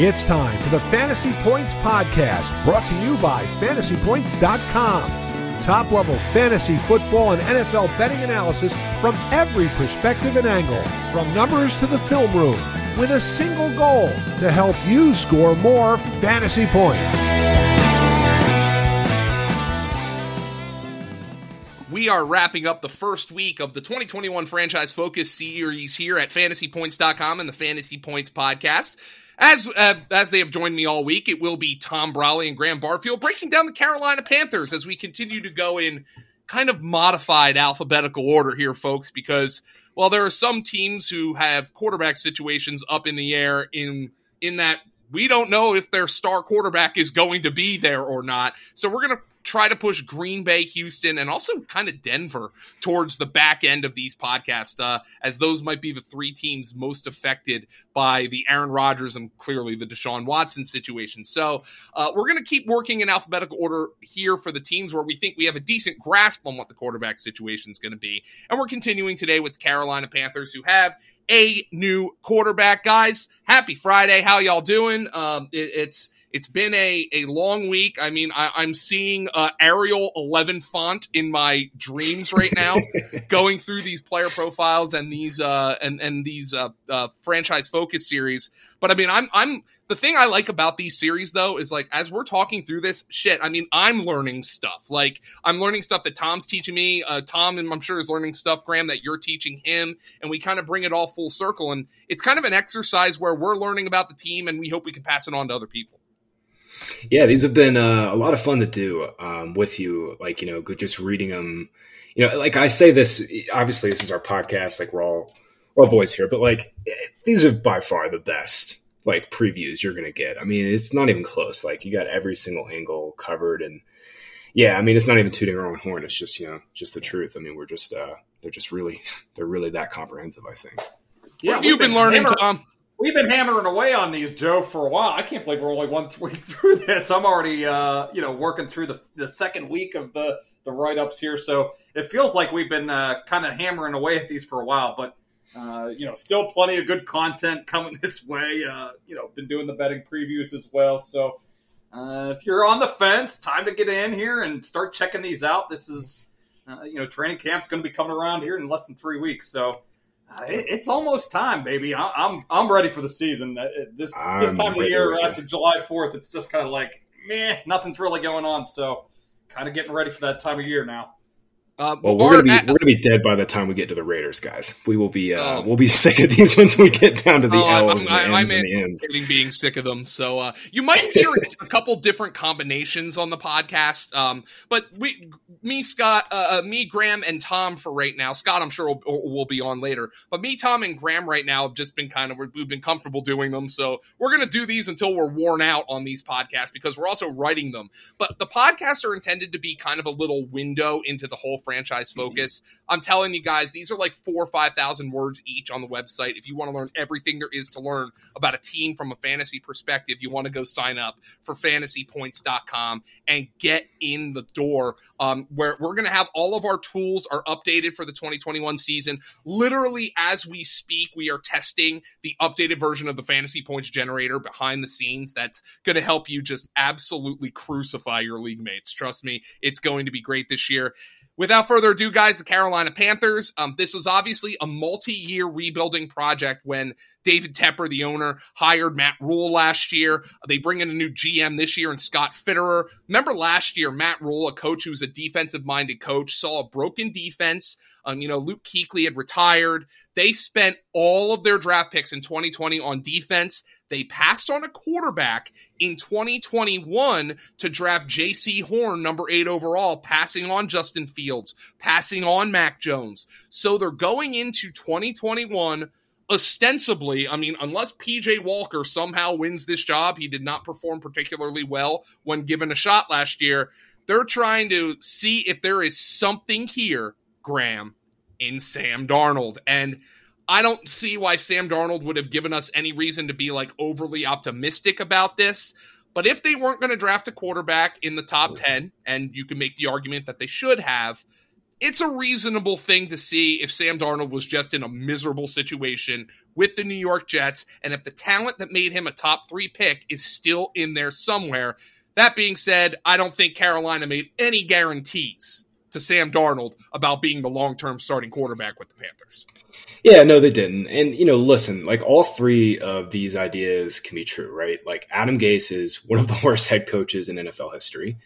It's time for the Fantasy Points Podcast, brought to you by fantasypoints.com. Top level fantasy football and NFL betting analysis from every perspective and angle, from numbers to the film room, with a single goal to help you score more fantasy points. We are wrapping up the first week of the 2021 Franchise Focus series here at fantasypoints.com and the Fantasy Points Podcast. As uh, as they have joined me all week, it will be Tom Brolley and Graham Barfield breaking down the Carolina Panthers as we continue to go in kind of modified alphabetical order here, folks, because while there are some teams who have quarterback situations up in the air in in that we don't know if their star quarterback is going to be there or not. So we're going to try to push Green Bay, Houston, and also kind of Denver towards the back end of these podcasts, uh, as those might be the three teams most affected by the Aaron Rodgers and clearly the Deshaun Watson situation. So uh, we're going to keep working in alphabetical order here for the teams where we think we have a decent grasp on what the quarterback situation is going to be. And we're continuing today with the Carolina Panthers, who have a new quarterback. Guys, happy Friday. How y'all doing? Um, it, it's it's been a, a long week. I mean, I, am seeing uh, Arial 11 font in my dreams right now, going through these player profiles and these uh, and and these uh, uh, franchise focus series. But I mean, I'm I'm the thing I like about these series though is like as we're talking through this shit. I mean, I'm learning stuff. Like I'm learning stuff that Tom's teaching me. Uh, Tom, and I'm sure is learning stuff, Graham, that you're teaching him, and we kind of bring it all full circle. And it's kind of an exercise where we're learning about the team, and we hope we can pass it on to other people. Yeah, these have been uh, a lot of fun to do um, with you. Like you know, just reading them. You know, like I say this. Obviously, this is our podcast. Like we're all we're all boys here, but like these are by far the best like previews you're gonna get. I mean, it's not even close. Like you got every single angle covered, and yeah, I mean, it's not even tooting our own horn. It's just you know, just the truth. I mean, we're just uh, they're just really they're really that comprehensive. I think. Yeah, what have you been, been learning, hammer- Tom? We've been hammering away on these, Joe, for a while. I can't believe we're only one week through this. I'm already, uh, you know, working through the the second week of the the write ups here, so it feels like we've been uh, kind of hammering away at these for a while. But uh, you know, still plenty of good content coming this way. Uh, you know, been doing the betting previews as well. So uh, if you're on the fence, time to get in here and start checking these out. This is, uh, you know, training camp's going to be coming around here in less than three weeks. So uh, it's almost time, baby. I, am I'm ready for the season. Uh, this I'm this time of year after July Fourth, it's just kind of like meh, nothing's really going on. So, kind of getting ready for that time of year now. Uh, well, we're gonna be at, we're gonna be dead by the time we get to the Raiders, guys. We will be uh, oh. we'll be sick of these once we get down to the oh, L's I'm, and the M's and the N's. Being sick of them, so uh, you might hear a couple different combinations on the podcast. Um, but we, me, Scott, uh, uh, me, Graham, and Tom for right now. Scott, I'm sure will, will be on later. But me, Tom, and Graham right now have just been kind of we've been comfortable doing them. So we're gonna do these until we're worn out on these podcasts because we're also writing them. But the podcasts are intended to be kind of a little window into the whole franchise focus. I'm telling you guys, these are like four or 5,000 words each on the website. If you want to learn everything there is to learn about a team from a fantasy perspective, you want to go sign up for fantasypoints.com and get in the door um, where we're going to have all of our tools are updated for the 2021 season. Literally, as we speak, we are testing the updated version of the fantasy points generator behind the scenes. That's going to help you just absolutely crucify your league mates. Trust me, it's going to be great this year. Without further ado, guys, the Carolina Panthers. Um, this was obviously a multi-year rebuilding project when David Tepper, the owner, hired Matt Rhule last year. They bring in a new GM this year and Scott Fitterer. Remember last year, Matt Rhule, a coach who was a defensive-minded coach, saw a broken defense um, you know, Luke Kuechly had retired. They spent all of their draft picks in 2020 on defense. They passed on a quarterback in 2021 to draft Jaycee Horn, number eight overall, passing on Justin Fields, passing on Mac Jones. So they're going into 2021 ostensibly, I mean, unless PJ Walker somehow wins this job, he did not perform particularly well when given a shot last year. They're trying to see if there is something here, Graham, in Sam Darnold. And I don't see why Sam Darnold would have given us any reason to be like overly optimistic about this. But if they weren't going to draft a quarterback in the top 10, and you can make the argument that they should have, it's a reasonable thing to see if Sam Darnold was just in a miserable situation with the New York Jets and if the talent that made him a top three pick is still in there somewhere. That being said, I don't think Carolina made any guarantees to Sam Darnold about being the long term starting quarterback with the Panthers. Yeah, no, they didn't. And, you know, listen, like all three of these ideas can be true, right? Like Adam Gase is one of the worst head coaches in NFL history.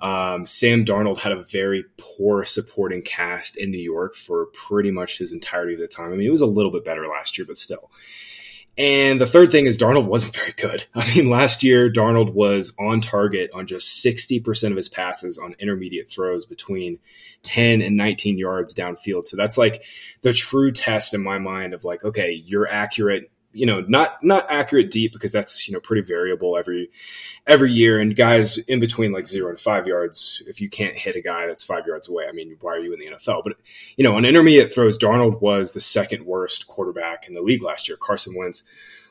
Um, Sam Darnold had a very poor supporting cast in New York for pretty much his entirety of the time. I mean, it was a little bit better last year, but still. And the third thing is Darnold wasn't very good. I mean, last year, Darnold was on target on just 60% of his passes on intermediate throws between 10 and 19 yards downfield. So that's like the true test in my mind of like, okay, you're accurate you know not not accurate deep because that's you know pretty variable every every year. And guys in between like zero and five yards if you can't hit a guy that's five yards away i mean why are you in the nfl but you know on intermediate throws darnold was the second worst quarterback in the league last year. Carson wentz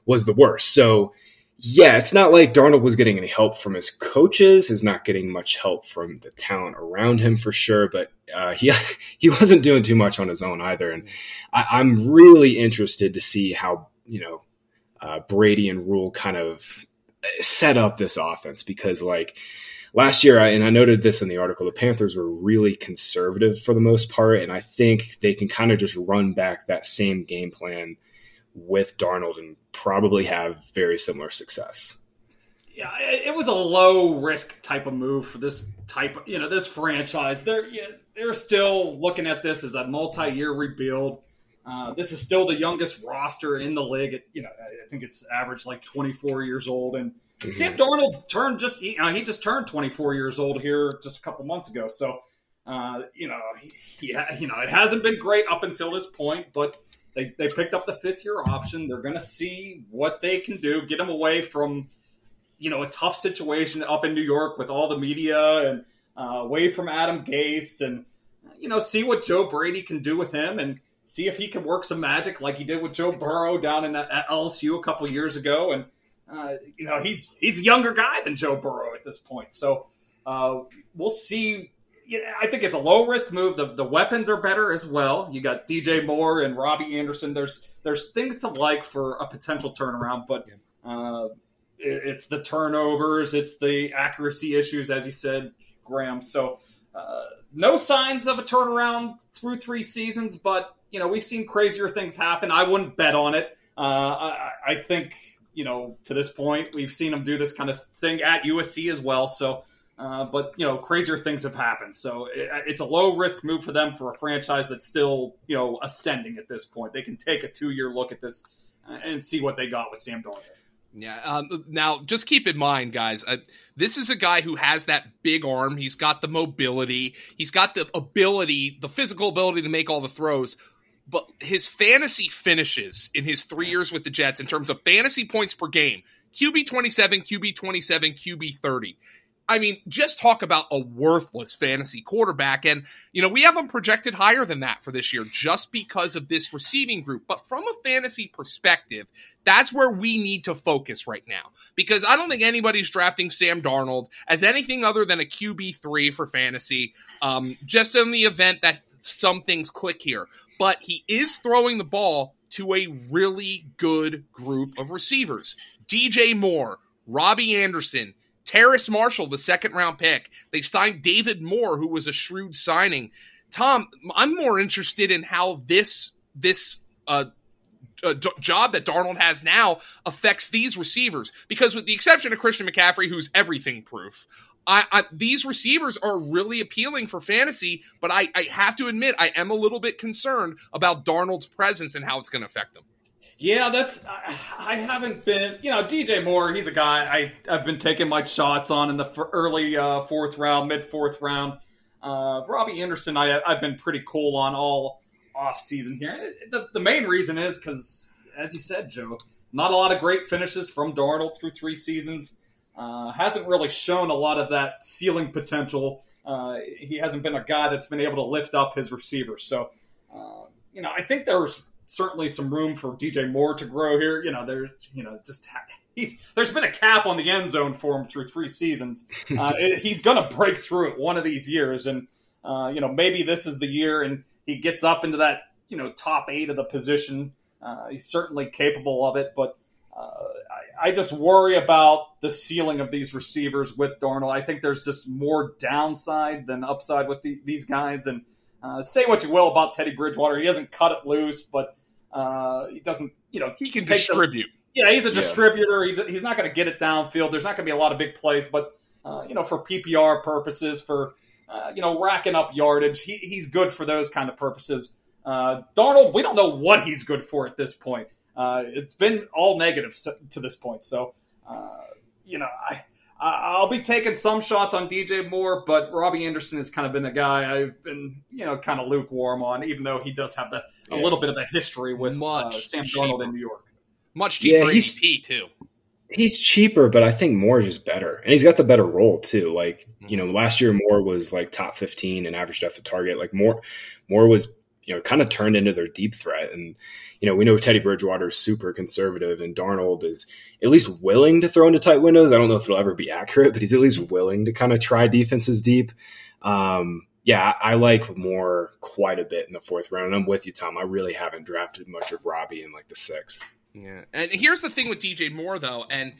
was the worst. So yeah it's not like darnold was getting any help from his coaches is not getting much help from the talent around him for sure but uh, he he wasn't doing too much on his own either. And I, i'm really interested to see how you know uh, Brady and Rhule kind of set up this offense because like last year, and I noted this in the article, the Panthers were really conservative for the most part, and I think they can kind of just run back that same game plan with Darnold and probably have very similar success. Yeah, it was a low risk type of move for this type of you know this franchise. They're they're still looking at this as a multi year rebuild. Uh, this is still the youngest roster in the league. It, you know, I think it's average like 24 years old. And mm-hmm. Sam Darnold turned just he, uh, he, just turned 24 years old here just a couple months ago. So, uh, you know, he, he, you know, it hasn't been great up until this point, but they, they picked up the fifth year option. They're going to see what they can do, get him away from, you know, a tough situation up in New York with all the media and uh, away from Adam Gase and, you know, see what Joe Brady can do with him. And, see if he can work some magic like he did with Joe Burrow down in at LSU a couple years ago. And uh, you know he's he's a younger guy than Joe Burrow at this point, so uh, we'll see. I think it's a low risk move. The, the weapons are better as well. You got DJ Moore and Robbie Anderson. There's there's things to like for a potential turnaround, but uh, it, it's the turnovers, it's the accuracy issues, as you said, Graham. So uh, no signs of a turnaround through three seasons, but you know, we've seen crazier things happen. I wouldn't bet on it. Uh, I, I, think, you know, to this point, we've seen them do this kind of thing at USC as well. So, uh, but, you know, crazier things have happened. So it, it's a low risk move for them for a franchise that's still, you know, ascending at this point. They can take a two year look at this uh, and see what they got with Sam Darnold. Yeah. Um, now, just keep in mind, guys, uh, this is a guy who has that big arm. He's got the mobility. He's got the ability, the physical ability to make all the throws but his fantasy finishes in his three years with the Jets in terms of fantasy points per game QB 27, QB 27, QB 30. I mean, just talk about a worthless fantasy quarterback. And, you know, we have him projected higher than that for this year just because of this receiving group. But from a fantasy perspective, that's where we need to focus right now. Because I don't think anybody's drafting Sam Darnold as anything other than a QB3 for fantasy, um, just in the event that some things click here but he is throwing the ball to a really good group of receivers. DJ Moore, Robbie Anderson, Terrace Marshall, the second round pick. They signed David Moore, who was a shrewd signing. Tom, I'm more interested in how this this uh, uh, job that Darnold has now affects these receivers. Because with the exception of Christian McCaffrey, who's everything proof, I, I, these receivers are really appealing for fantasy, but I, I have to admit I am a little bit concerned about Darnold's presence and how it's going to affect them. Yeah, that's I haven't been. You know, DJ Moore, he's a guy I I've been taking my shots on in the early uh, fourth round, mid fourth round. Uh, Robbie Anderson, I I've been pretty cool on all off season here. The, the main reason is because, as you said, Joe, not a lot of great finishes from Darnold through three seasons. Uh, hasn't really shown a lot of that ceiling potential. Uh, he hasn't been a guy that's been able to lift up his receivers. So, uh, you know, I think there's certainly some room for DJ Moore to grow here. You know, there's, you know, just he's there's been a cap on the end zone for him through three seasons. Uh, he's going to break through it one of these years, and uh, you know, maybe this is the year and he gets up into that, you know, top eight of the position. Uh, he's certainly capable of it, but I, I, just worry about the ceiling of these receivers with Darnold. I think there's just more downside than upside with the, these guys. And uh, say what you will about Teddy Bridgewater, he doesn't cut it loose, but uh, he doesn't, you know, he can distribute. The, yeah, he's a distributor. Yeah. He, he's not going to get it downfield. There's not going to be a lot of big plays, but uh, you know, for PPR purposes, for uh, you know, racking up yardage, he, he's good for those kind of purposes. Uh, Darnold, we don't know what he's good for at this point. Uh, it's been all negative to this point. So, uh, you know, I, I'll be taking some shots on DJ Moore, but Robbie Anderson has kind of been the guy I've been, you know, kind of lukewarm on, even though he does have the, a yeah. little bit of a history with uh, Sam Darnold in New York. Much cheaper yeah, he's, ADP, too. He's cheaper, but I think Moore is just better. And he's got the better role, too. Like, you know, last year Moore was like top 15 in average depth of target. Like, Moore, Moore was you know, kind of turned into their deep threat. And, you know, we know Teddy Bridgewater is super conservative and Darnold is at least willing to throw into tight windows. I don't know if it'll ever be accurate, but he's at least willing to kind of try defenses deep. Um, yeah, I like Moore quite a bit in the fourth round. And I'm with you, Tom. I really haven't drafted much of Robbie in like the sixth. Yeah. And here's the thing with DJ Moore, though. And,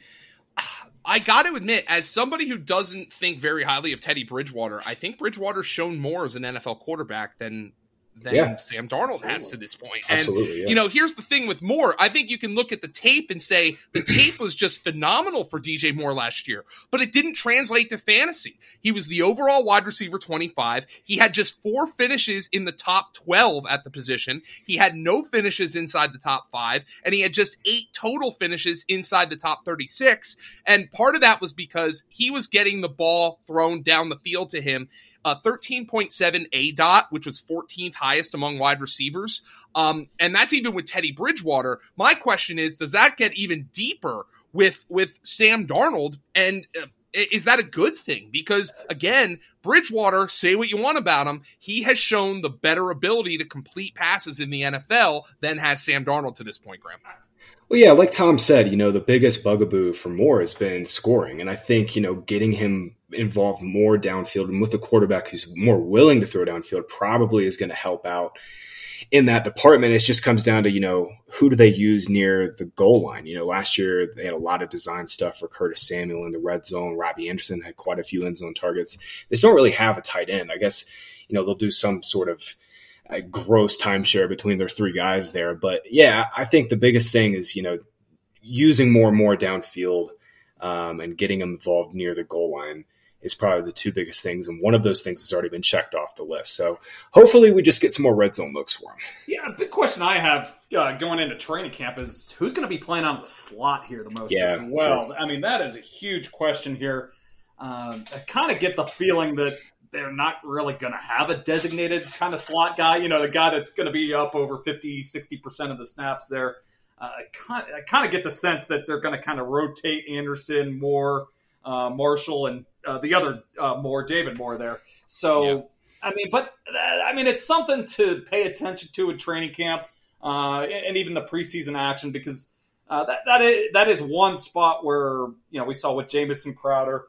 I got to admit, as somebody who doesn't think very highly of Teddy Bridgewater, I think Bridgewater's shown more as an NFL quarterback than than yeah. Sam Darnold has to this point. Absolutely, yeah. you know, here's the thing with Moore. I think you can look at the tape and say the tape was just phenomenal for DJ Moore last year, but it didn't translate to fantasy. He was the overall wide receiver 25. He had just four finishes in the top 12 at the position. He had no finishes inside the top 5, and he had just 8 total finishes inside the top 36. And part of that was because he was getting the ball thrown down the field to him uh, 13.7 aDOT, which was 14th highest among wide receivers. Um, and that's even with Teddy Bridgewater. My question is, does that get even deeper with, with Sam Darnold? And uh, is that a good thing? Because again, Bridgewater, say what you want about him, he has shown the better ability to complete passes in the NFL than has Sam Darnold to this point, Graham. Well, yeah, like Tom said, you know, the biggest bugaboo for Moore has been scoring. And I think, you know, getting him involved more downfield and with a quarterback who's more willing to throw downfield probably is going to help out in that department. It just comes down to, you know, who do they use near the goal line? You know, last year they had a lot of design stuff for Curtis Samuel in the red zone. Robbie Anderson had quite a few end zone targets. They don't really have a tight end. I guess, you know, they'll do some sort of a gross timeshare between their three guys there. But yeah, I think the biggest thing is you know using more and more downfield um, and getting them involved near the goal line is probably the two biggest things. And one of those things has already been checked off the list. So hopefully we just get some more red zone looks for him. Yeah, big question I have uh, going into training camp is who's going to be playing on the slot here the most yeah, as well. Sure. I mean, that is a huge question here. Um, I kind of get the feeling that they're not really going to have a designated kind of slot guy. You know, the guy that's going to be up over 50, 60% of the snaps there. Uh, I kind of get the sense that they're going to kind of rotate Anderson, Moore, uh, Marshall, and uh, the other uh, Moore, David Moore there. So, yeah. I mean, but uh, I mean, it's something to pay attention to in training camp uh, and even the preseason action because that that is, that is one spot where you know we saw with Jamison Crowder.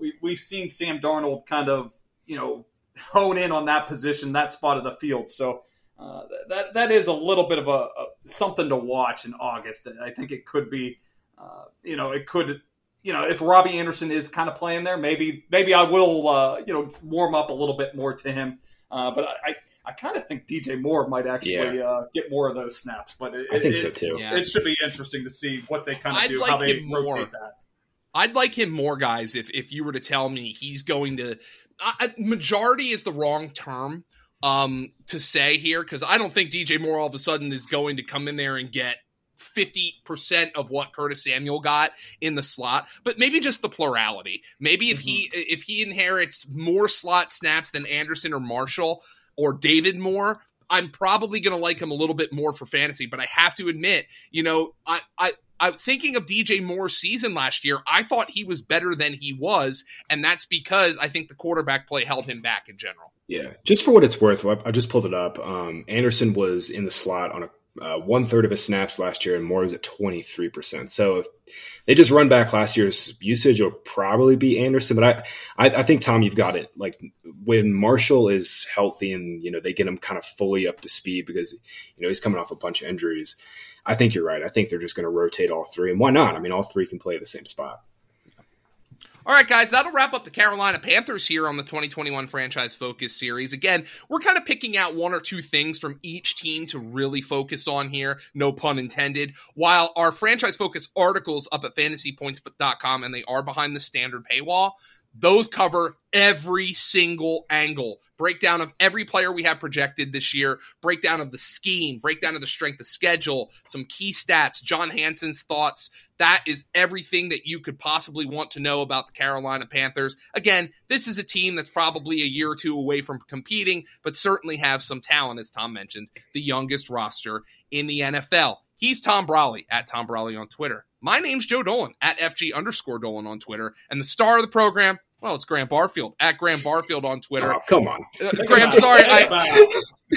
we, we've seen Sam Darnold kind of you know hone in on that position, that spot of the field. So uh, that that is a little bit of a, a, something to watch in August. I think it could be, uh, you know, it could, you know, if Robbie Anderson is kind of playing there, maybe maybe I will, uh, you know, warm up a little bit more to him. Uh, but I, I kind of think DJ Moore might actually yeah. uh, get more of those snaps. But it, I think it, so too. Yeah. It should be interesting to see what they kind of do, like how they rotate more. that. I'd like him more, guys. If if you were to tell me he's going to, uh, majority is the wrong term um, to say here because I don't think DJ Moore all of a sudden is going to come in there and get 50% of what Curtis Samuel got in the slot, but maybe just the plurality. Maybe if mm-hmm. he if he inherits more slot snaps than Anderson or Marshall or David Moore, I'm probably going to like him a little bit more for fantasy, but I have to admit, you know, I I I'm thinking of DJ Moore's season last year. I thought he was better than he was, and that's because I think the quarterback play held him back in general. Yeah, just for what it's worth, I just pulled it up. Um, Anderson was in the slot on a uh, one third of his snaps last year, and Moore was at 23%. So if they just run back last year's usage, it'll probably be Anderson. But I, I, I think, Tom, you've got it. Like when Marshall is healthy and, you know, they get him kind of fully up to speed because, you know, he's coming off a bunch of injuries. I think you're right. I think they're just going to rotate all three. And why not? I mean, all three can play the same spot. All right, guys, that'll wrap up the Carolina Panthers here on the 2021 Franchise Focus series. Again, we're kind of picking out one or two things from each team to really focus on here, no pun intended. While our Franchise Focus articles up at fantasypoints.com and they are behind the standard paywall, those cover every single angle. Breakdown of every player we have projected this year, breakdown of the scheme, breakdown of the strength of schedule, some key stats, John Hansen's thoughts. That is everything that you could possibly want to know about the Carolina Panthers. Again, this is a team that's probably a year or two away from competing, but certainly have some talent, as Tom mentioned, the youngest roster in the NFL. He's Tom Brolley at Tom Brolley on Twitter. My name's Joe Dolan at FG underscore Dolan on Twitter. And the star of the program, well, it's Graham Barfield at Graham Barfield on Twitter. Oh, come on. Uh, Graham, sorry. I, I,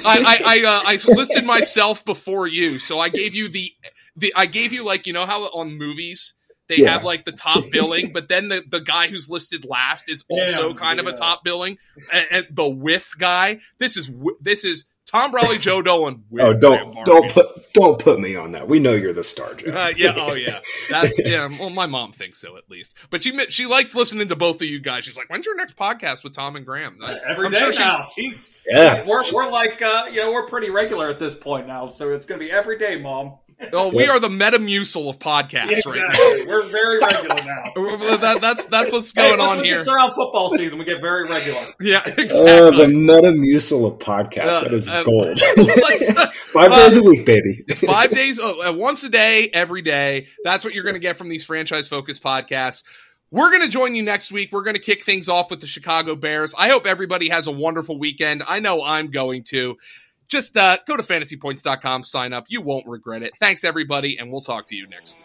I, I, uh, I listed myself before you. So I gave you the, the, I gave you like, you know how on movies, they Yeah. have like the top billing, but then the, the guy who's listed last is also Yeah, kind of a top billing. And, and the with guy, this is this is Tom Brolley, Joe Dolan. With Oh, don't don't put don't put me on that. We know you're the star, Joe. Uh, yeah, oh yeah, that, yeah. Well, my mom thinks so at least, but she she likes listening to both of you guys. She's like, "When's your next podcast with Tom and Graham?" I- Every I'm day sure she's- now. She's Yeah. she- we're we're like uh, you know we're pretty regular at this point now, so it's going to be every day, mom. Oh, we are the Metamucil of podcasts right now. We're very regular now. That- that's that's what's Hey, going once on we here. It's around football season, we get very regular. Yeah, Uh, exactly. the Metamucil of podcasts. Uh, that is uh, gold. Five uh, days a week, baby. five days, uh, uh, once a day, every day. That's what you're going to get from these franchise focused podcasts. We're going to join you next week. We're going to kick things off with the Chicago Bears. I hope everybody has a wonderful weekend. I know I'm going to. Just uh, go to fantasypoints.com, sign up. You won't regret it. Thanks, everybody, and we'll talk to you next week.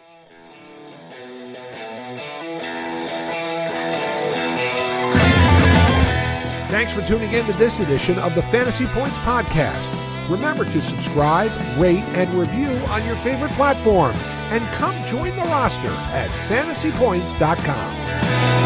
Thanks for tuning in to this edition of the Fantasy Points Podcast. Remember to subscribe, rate, and review on your favorite platform. And come join the roster at fantasypoints.com.